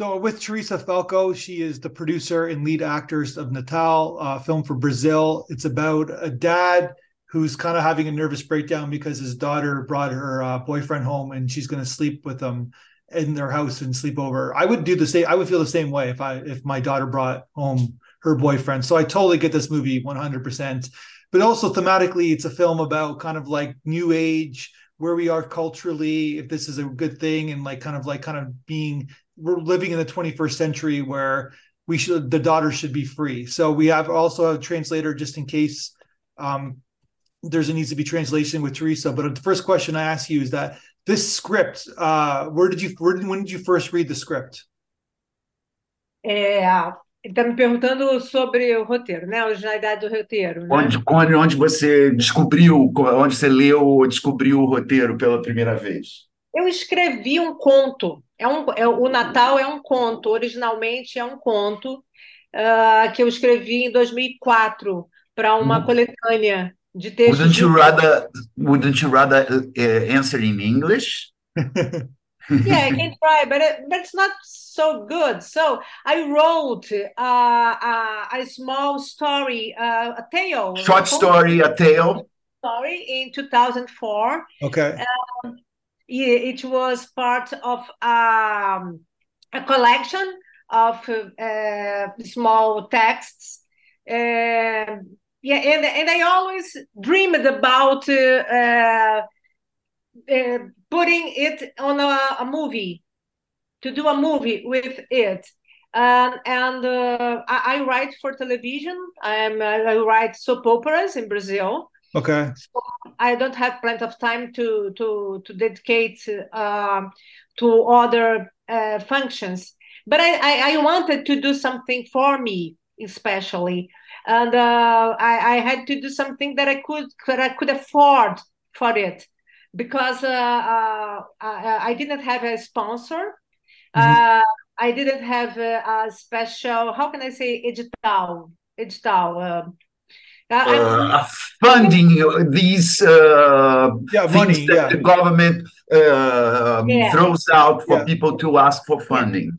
So with Theresa Falcão, she is the producer and lead actress of Natal, uh, film for Brazil. It's about a dad who's kind of having a nervous breakdown because his daughter brought her uh, boyfriend home and she's going to sleep with them in their house and sleep over. I would do the same. I would feel the same way if I if my daughter brought home her boyfriend. So I totally get this movie 100%. But also thematically, it's a film about kind of like new age, where we are culturally, if this is a good thing, and like kind of like kind of being we're living in the 21st century where we should the daughter should be free. So we have also a translator just in case um, there's a needs to be translation with Teresa. But the first question I ask you is that this script, uh, where did you where, when did you first read the script? É, ele está me perguntando sobre o roteiro, né? A originalidade do roteiro. Né? Onde, onde, onde você descobriu, onde você leu ou descobriu o roteiro pela primeira vez? Eu escrevi um conto. É um, é, o Natal é um conto, originalmente é um conto uh, que eu escrevi em 2004 para uma Uhum. coletânea de textos. Wouldn't you rather, wouldn't you rather uh, answer in English? Yeah, I can try, but it, but it's not so good. So I wrote uh, a, a small story, uh, a tale, Short story, a tale. story in 2004. Okay. Yeah, it was part of um, a collection of uh, small texts. Um yeah, and and I always dreamed about uh, uh, uh, putting it on a, a movie, to do a movie with it. Um, and uh, I, I write for television. I'm, I write soap operas in Brazil. Okay. So I don't have plenty of time to to to dedicate uh, to other uh, functions. But I, I, I wanted to do something for me, especially, and uh, I, I had to do something that I could that I could afford for it, because uh, uh, I, I didn't have a sponsor. Uh, I didn't have a, a special. How can I say edital? Edital. Um, Uh, funding uh, these uh, Yeah, things money. that Yeah. the government uh, Yeah. throws out for Yeah. people to ask for funding.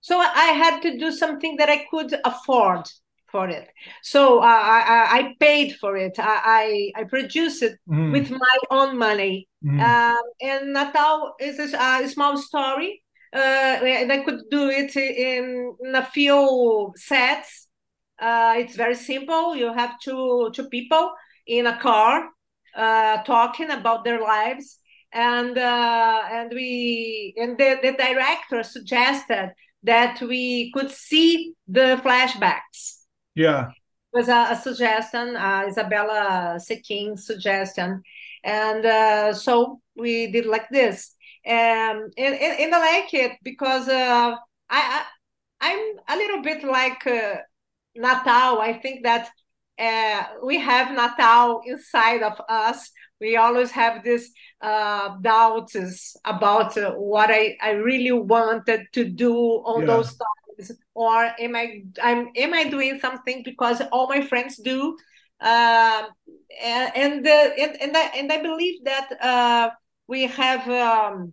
So I had to do something that I could afford for it. So uh, I, I, I paid for it. I, I, I produced it Mhm. with my own money. Mhm. Um, and Natal is a, a small story. Uh, and I could do it in, in a few sets. Uh, it's very simple. You have two two people in a car uh, talking about their lives, and uh, and we and the, the director suggested that we could see the flashbacks yeah. was a, a suggestion, uh, Isabella Secchin's suggestion. And uh, so we did like this. Um, and, and, and I like it because uh, I, I, I'm a little bit like uh, Natal. I think that uh, we have Natal inside of us. We always have these uh, doubts about uh, what I, I really wanted to do on Yeah. those times, or am I I'm am I doing something because all my friends do? Um, and and, uh, and and I and I believe that uh, we have um,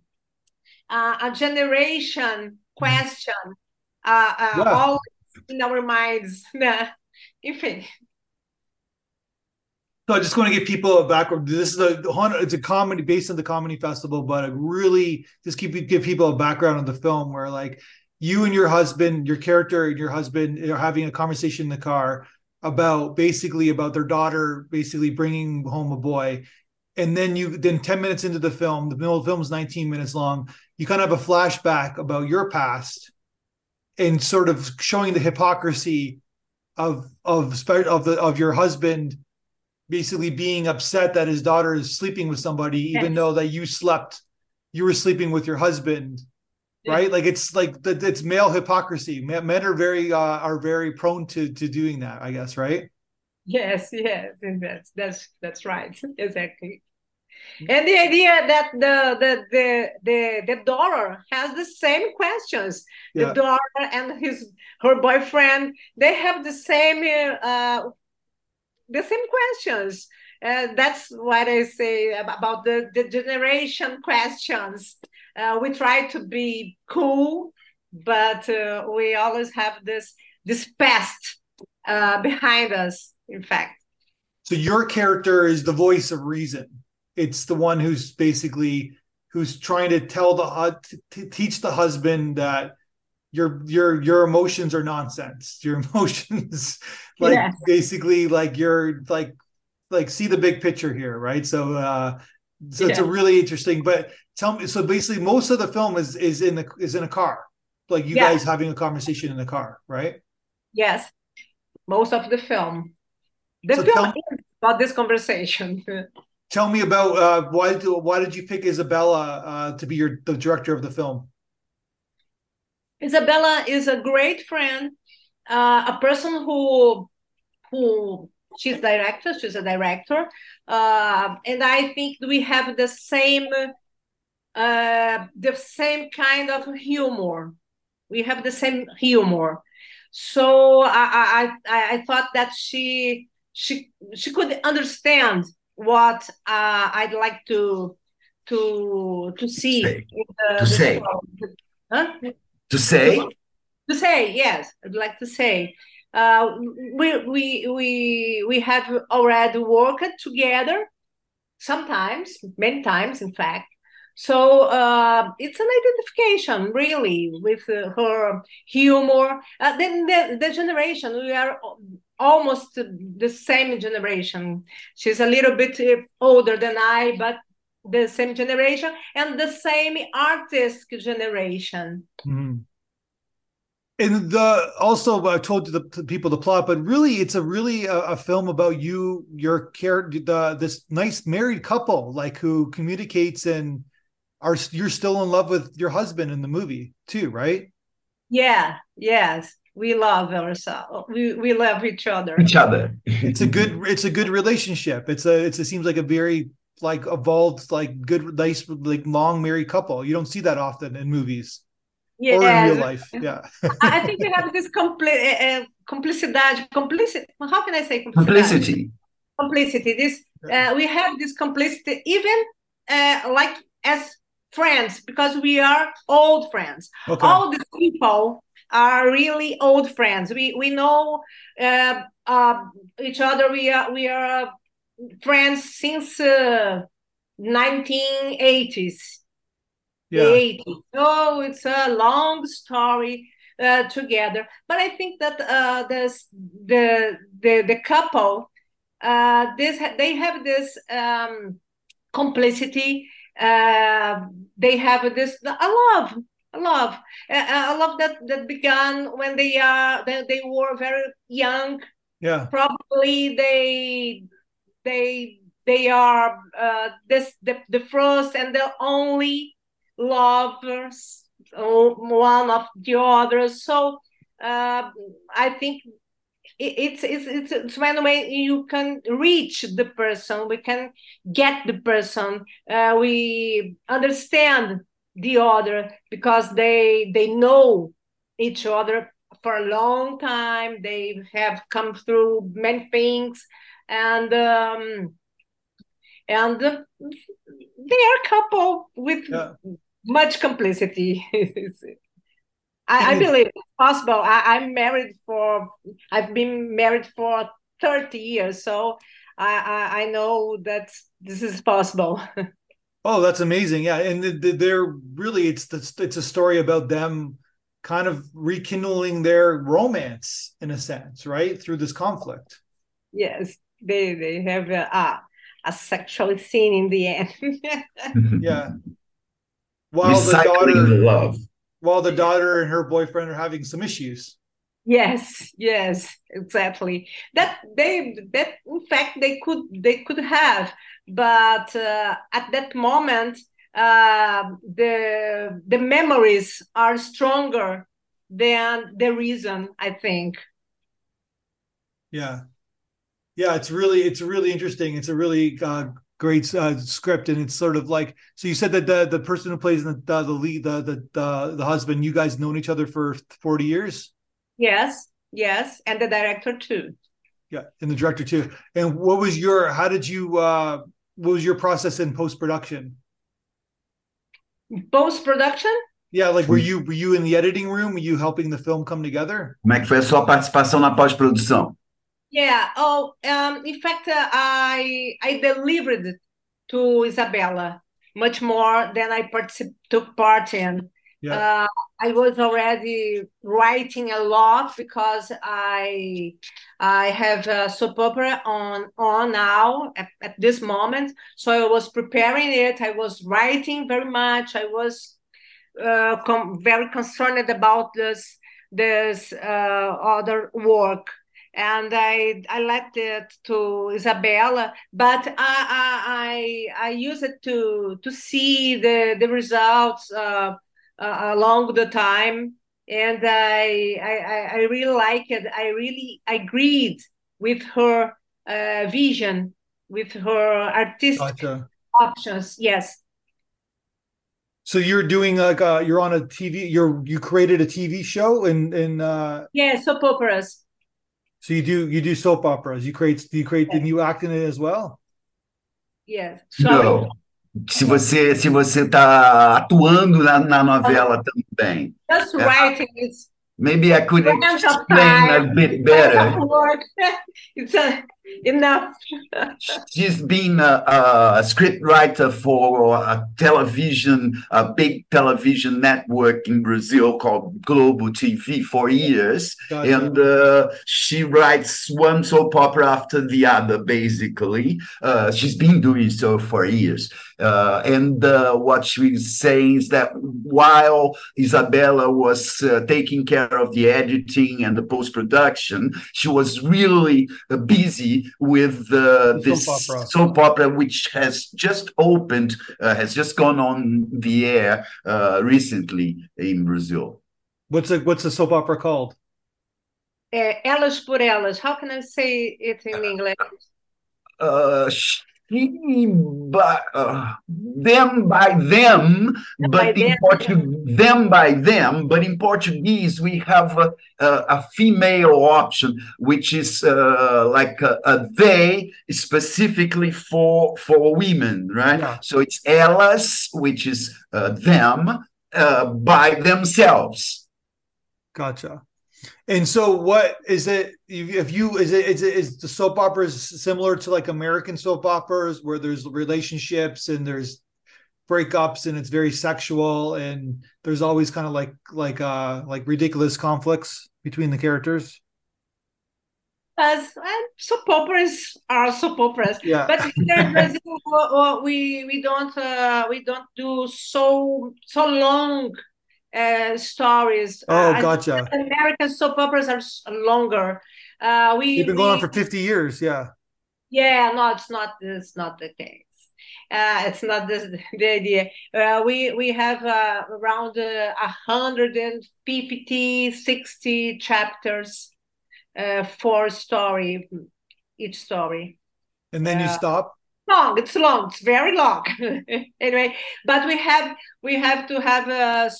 uh, a generation question uh, uh, Yeah. In our minds. Enfim. So I just want to give people a background. This is a it's a comedy based on the comedy festival, but I really just keep give people a background on the film where like you and your husband, your character and your husband are having a conversation in the car about basically about their daughter basically bringing home a boy. And then you then 10 minutes into the film, the middle of the film is 19 minutes long, you kind of have a flashback about your past and sort of showing the hypocrisy of of of the of your husband basically being upset that his daughter is sleeping with somebody even though that you slept you were sleeping with your husband right? Like it's like that it's male hypocrisy. Men men are very uh, are very prone to to doing that i guess right? Yes, yes, that's that's that's right, exactly. And the idea that the the the the, the daughter has the same questions. Yeah. The daughter and his her boyfriend, they have the same uh the same questions. Uh, that's what I say about the, the generation questions. Uh, we try to be cool but uh, we always have this this past uh, behind us. In fact, so your character is the voice of reason. It's the one who's basically who's trying to tell the uh, t- teach the husband that your your your emotions are nonsense. Your emotions, like yes. basically, like you're like like see the big picture here, right? So uh so yeah. it's a really interesting. But tell me, so basically, most of the film is is in the is in a car, like you guys having a conversation in the car, right? Yes, most of the film. The so film tell, is about this conversation. tell me about uh, why why did you pick Isabella uh, to be your the director of the film? Isabella is a great friend, uh, a person who who she's director she's a director uh, and i think we have the same uh, the same kind of humor we have the same humor so I, I i thought that she she she could understand what uh, i'd like to to to see say. The, to say. huh? to say? To say yes. I'd like to say. Uh, we we we we have already worked together sometimes many times in fact. So uh, it's an identification really with uh, her humor. Uh, then the, the generation we are almost the same generation she's a little bit uh, older than i but the same generation and the same artist generation mm-hmm and the also I told the, the, people the plot, but really it's a really a, a film about you, your character, the this nice married couple, like who communicates and are you're still in love with your husband in the movie too, right? Yeah. Yes. We love ourselves. We we love each other. Each other. it's a good. It's a good relationship. It's a. It's. It seems like a very like evolved, like good, nice, like long married couple. You don't see that often in movies yes. or in real life. Yeah. I think we have this compli- uh, complicidade, complicity. How can I say complicity? Complicity. This uh, we have this complicity even uh, like as friends because we are old friends. Okay. All these people are really old friends. We we know uh, uh, each other. We are we are friends since uh, 1980s yeah. the 80s. Oh, it's a long story uh, together. But I think that uh, this, the, the, the couple, uh, this, they have this um, complicity. Uh, they have this, a love, love, a love that, that began when they are, they, they were very young. Yeah. Probably they, they, they are uh, this the, the first and the only lovers one of the others so uh, i think it's, it's it's it's when way you can reach the person we can get the person uh, we understand the other because they they know each other for a long time they have come through many things and um and they are a couple with yeah much complicity. I, I, believe it's possible. I, am married for I've been married for 30 years, so I, I, I know that this is possible. oh, that's amazing! Yeah, and they're really it's the, it's a story about them kind of rekindling their romance in a sense, right, through this conflict. Yes, they they have a, a, a sexual scene in the end. yeah, while Recycling the daughter love while the daughter and her boyfriend are having some issues yes yes exactly that they that in fact they could they could have but uh, at that moment uh, the the memories are stronger than the reason i think yeah yeah it's really it's really interesting it's a really uh, great uh, script, and it's sort of like so. You said that the the person who plays the the, the lead, the, the the the husband, you guys known each other for forty years. Yes, yes, and the director too. Yeah, and the director too. And what was your? How did you? uh What was your process in post production? Post production. Yeah, like were you were you in the editing room? Were you helping the film come together? Como é que foi a sua participação na pós-produção? Yeah. Oh, um, in fact, uh, I I delivered to Isabella much more than I particip- took part in. Yeah. Uh, I was already writing a lot because I I have a soap opera on on now at, at this moment. So I was preparing it. I was writing very much. I was uh, very concerned about this this uh, other work and I I left it to Isabella, but I I I, I use it to to see the the results uh, uh, along the time, and I, I I really like it. I really agreed with her uh, vision, with her artistic Gotcha. options. Yes. So you're doing like uh you're on a TV you're you created a TV show and and uh Yeah, soap operas. so you do you do soap operas. You create you create did you act in it as well? Yes. Sorry. Não. Se você se você está atuando na, na novela também. Just Yeah. writing is Maybe I could explain a bit better. it's uh, enough. She's been a, a script writer for a television, a big television network in Brazil called Globo TV for years. Gotcha. And uh, she writes one soap opera after the other, basically. Uh, she's been doing so for years. Uh, and uh, what she's saying is that while Isabella was uh, taking care of the editing and the post production, she was really uh, busy with uh, this soap opera. soap opera, which has just opened, uh, has just gone on the air uh, recently in Brazil. What's the what's the soap opera called? Uh, elas por elas. How can I say it in English? uh, by uh, them by them, By but in them. Portuguese, them by them, but in Portuguese we have a, a, a female option, which is uh, like a, a they specifically for for women, right? Yeah. So it's elas, which is uh, them uh, by themselves. Gotcha. And so, what is it? If you is it is it is the soap operas similar to like American soap operas where there's relationships and there's breakups and it's very sexual and there's always kind of like like uh like ridiculous conflicts between the characters. As uh, soap operas are soap operas, Yeah. but here in Brazil we we don't uh, we don't do so so long uh, stories. Oh, Uh, gotcha. American soap operas are longer. Uh, we They've been going on for 50 years. Yeah. Yeah, no, it's not. It's not the case. Uh, it's not the, the idea. Uh, we we have uh, around uh, 150, 60 chapters uh, for story, each story. And then you stop. Long, it's long, it's very long. anyway, but we have we have to have uh,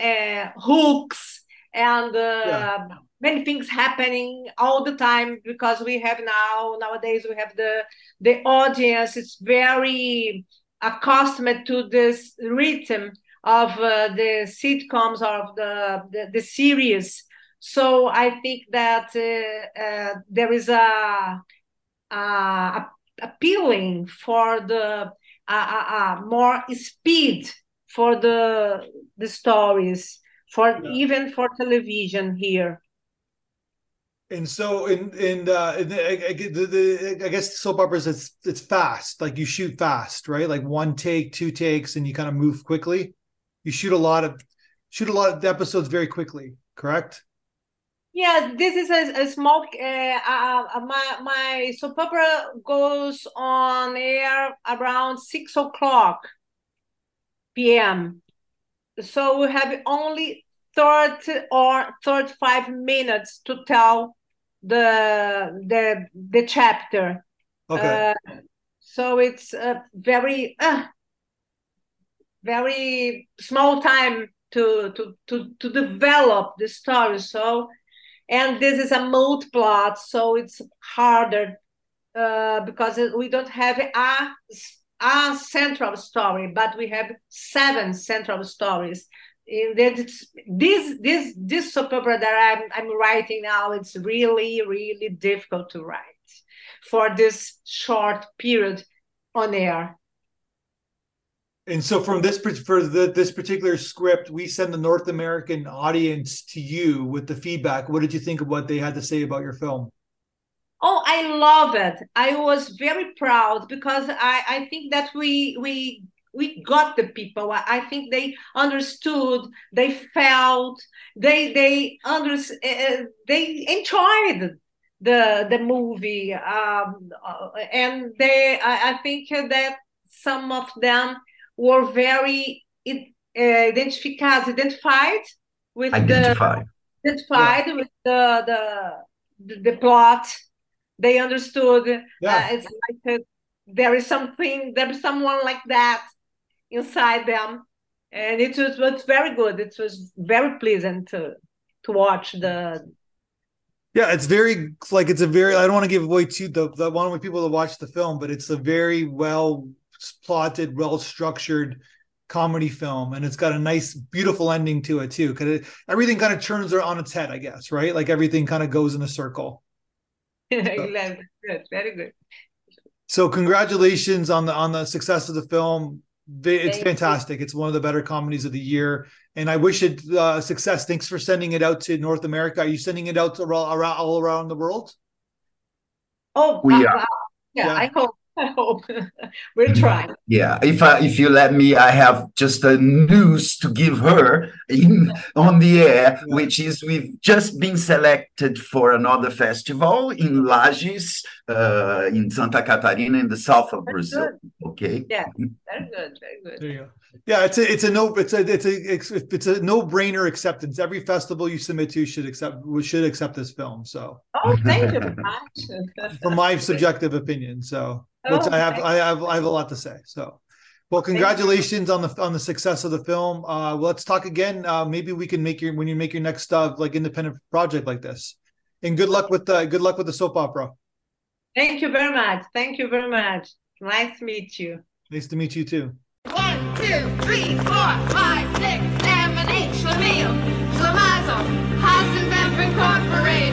uh, hooks and uh, Yeah. many things happening all the time because we have now nowadays we have the the audience is very accustomed to this rhythm of uh, the sitcoms of the, the the series so i think that uh, uh, there is a, a appealing for the uh, uh, uh, more speed for the the stories for Yeah. even for television here And so, in in uh, in the, I, I, the, the, I guess soap operas it's it's fast. Like you shoot fast, right? Like one take, two takes, and you kind of move quickly. You shoot a lot of shoot a lot of the episodes very quickly. Correct? Yeah, this is a, a small. Uh, uh, my my soap opera goes on air around six o'clock p.m. So we have only thirty or thirty-five minutes to tell the the the chapter. Okay. Uh, so it's a very uh, very small time to to to to develop the story. So, and this is a mode plot, so it's harder uh, because we don't have a a central story, but we have seven central stories in this this this this soap opera that I'm I'm writing now, it's really really difficult to write for this short period on air. And so, from this for the, this particular script, we send the North American audience to you with the feedback. What did you think of what they had to say about your film? Oh, I love it. I was very proud because I, I think that we we we got the people. I, I think they understood, they felt, they they under uh, they enjoyed the the movie, um, uh, and they I, I, think that some of them were very uh, identified identified with identified. the identified yeah. with the, the the plot they understood yeah. uh, it's like a, there is something there's someone like that inside them and it was, was very good it was very pleasant to to watch the yeah it's very like it's a very i don't want to give away too the, the one want people to watch the film but it's a very well plotted well structured comedy film and it's got a nice beautiful ending to it too because everything kind of turns on its head i guess right like everything kind of goes in a circle good, very good. So congratulations on the on the success of the film. It's Thank fantastic. You. It's one of the better comedies of the year, and I wish it uh, success. Thanks for sending it out to North America. Are you sending it out to all around all around the world? Oh, we uh, are. Yeah, yeah, I hope. I hope we're trying. Yeah, if I, if you let me, I have just a news to give her in on the air, which is we've just been selected for another festival in Lages, uh, in Santa Catarina, in the south of Brazil. Good. Okay. Yeah, very good, very good. There you go. Yeah, it's a it's a no it's a it's a it's a no brainer acceptance. Every festival you submit to should accept we should accept this film. So. Oh, thank you very much. My subjective opinion, so oh, which I have, I have, I have a lot to say. So, well, congratulations on the on the success of the film. Uh, well, let's talk again. Uh, maybe we can make your when you make your next uh, like independent project like this. And good luck with the good luck with the soap opera. Thank you very much. Thank you very much. Nice to meet you. Nice to meet you too. One, two, three, four, five, six, seven, eight. Schlemiel, Schlemazel, Hasenpfeffer Incorporated.